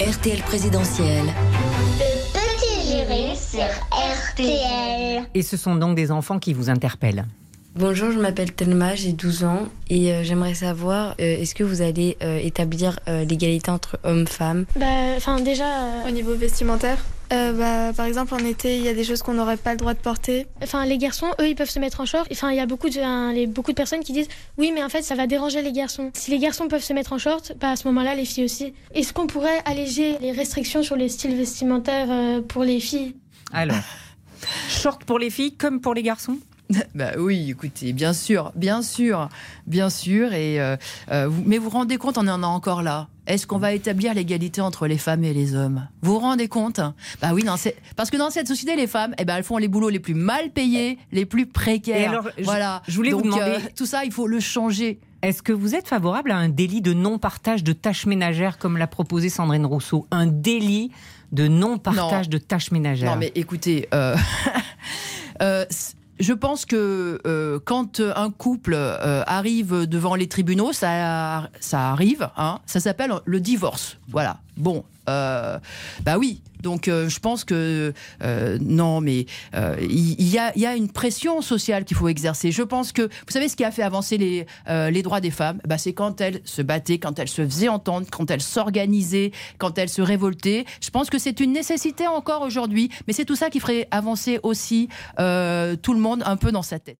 RTL présidentielle. Le petit jury sur RTL. Et ce sont donc des enfants qui vous interpellent. Bonjour, je m'appelle Thelma, j'ai 12 ans et euh, j'aimerais savoir, euh, est-ce que vous allez euh, établir euh, l'égalité entre hommes-femmes Bah, enfin déjà, euh, Au niveau vestimentaire Euh, bah, Par exemple, en été, il y a des choses qu'on n'aurait pas le droit de porter. enfin les garçons, eux, ils peuvent se mettre en short. Enfin, il y a beaucoup de, hein, les- beaucoup de personnes qui disent oui, mais en fait, ça va déranger les garçons. Si les garçons peuvent se mettre en short, bah à ce moment-là, les filles aussi. Est-ce qu'on pourrait alléger les restrictions sur les styles vestimentaires euh, pour les filles? Alors, short pour les filles comme pour les garçons? Bah oui, écoutez, bien sûr, bien sûr, bien sûr. Et euh, euh, vous- mais vous vous rendez compte, on en est encore là. Est-ce qu'on va établir l'égalité entre les femmes et les hommes? Vous vous rendez compte? Bah oui, ces- parce que dans cette société, les femmes, eh ben, elles font les boulots les plus mal payés, les plus précaires. Alors, voilà. je voulais vous Donc, demander- tout ça, il faut le changer. Est-ce que vous êtes favorable à un délit de non-partage de tâches ménagères comme l'a proposé Sandrine Rousseau? Un délit de non-partage Non. de tâches ménagères? Non, mais écoutez, euh, euh, je pense que euh, quand un couple euh, arrive devant les tribunaux, ça, ça arrive, hein, ça s'appelle le divorce. Voilà. Bon, euh, bah oui. Donc euh, je pense que euh, non, mais il y, a, une pression sociale qu'il faut exercer. Je pense que vous savez ce qui a fait avancer les, droits des femmes, bah, c'est quand elles se battaient, quand elles se faisaient entendre, quand elles s'organisaient, quand elles se révoltaient. Je pense que c'est une nécessité encore aujourd'hui, mais c'est tout ça qui ferait avancer aussi tout le monde un peu dans sa tête.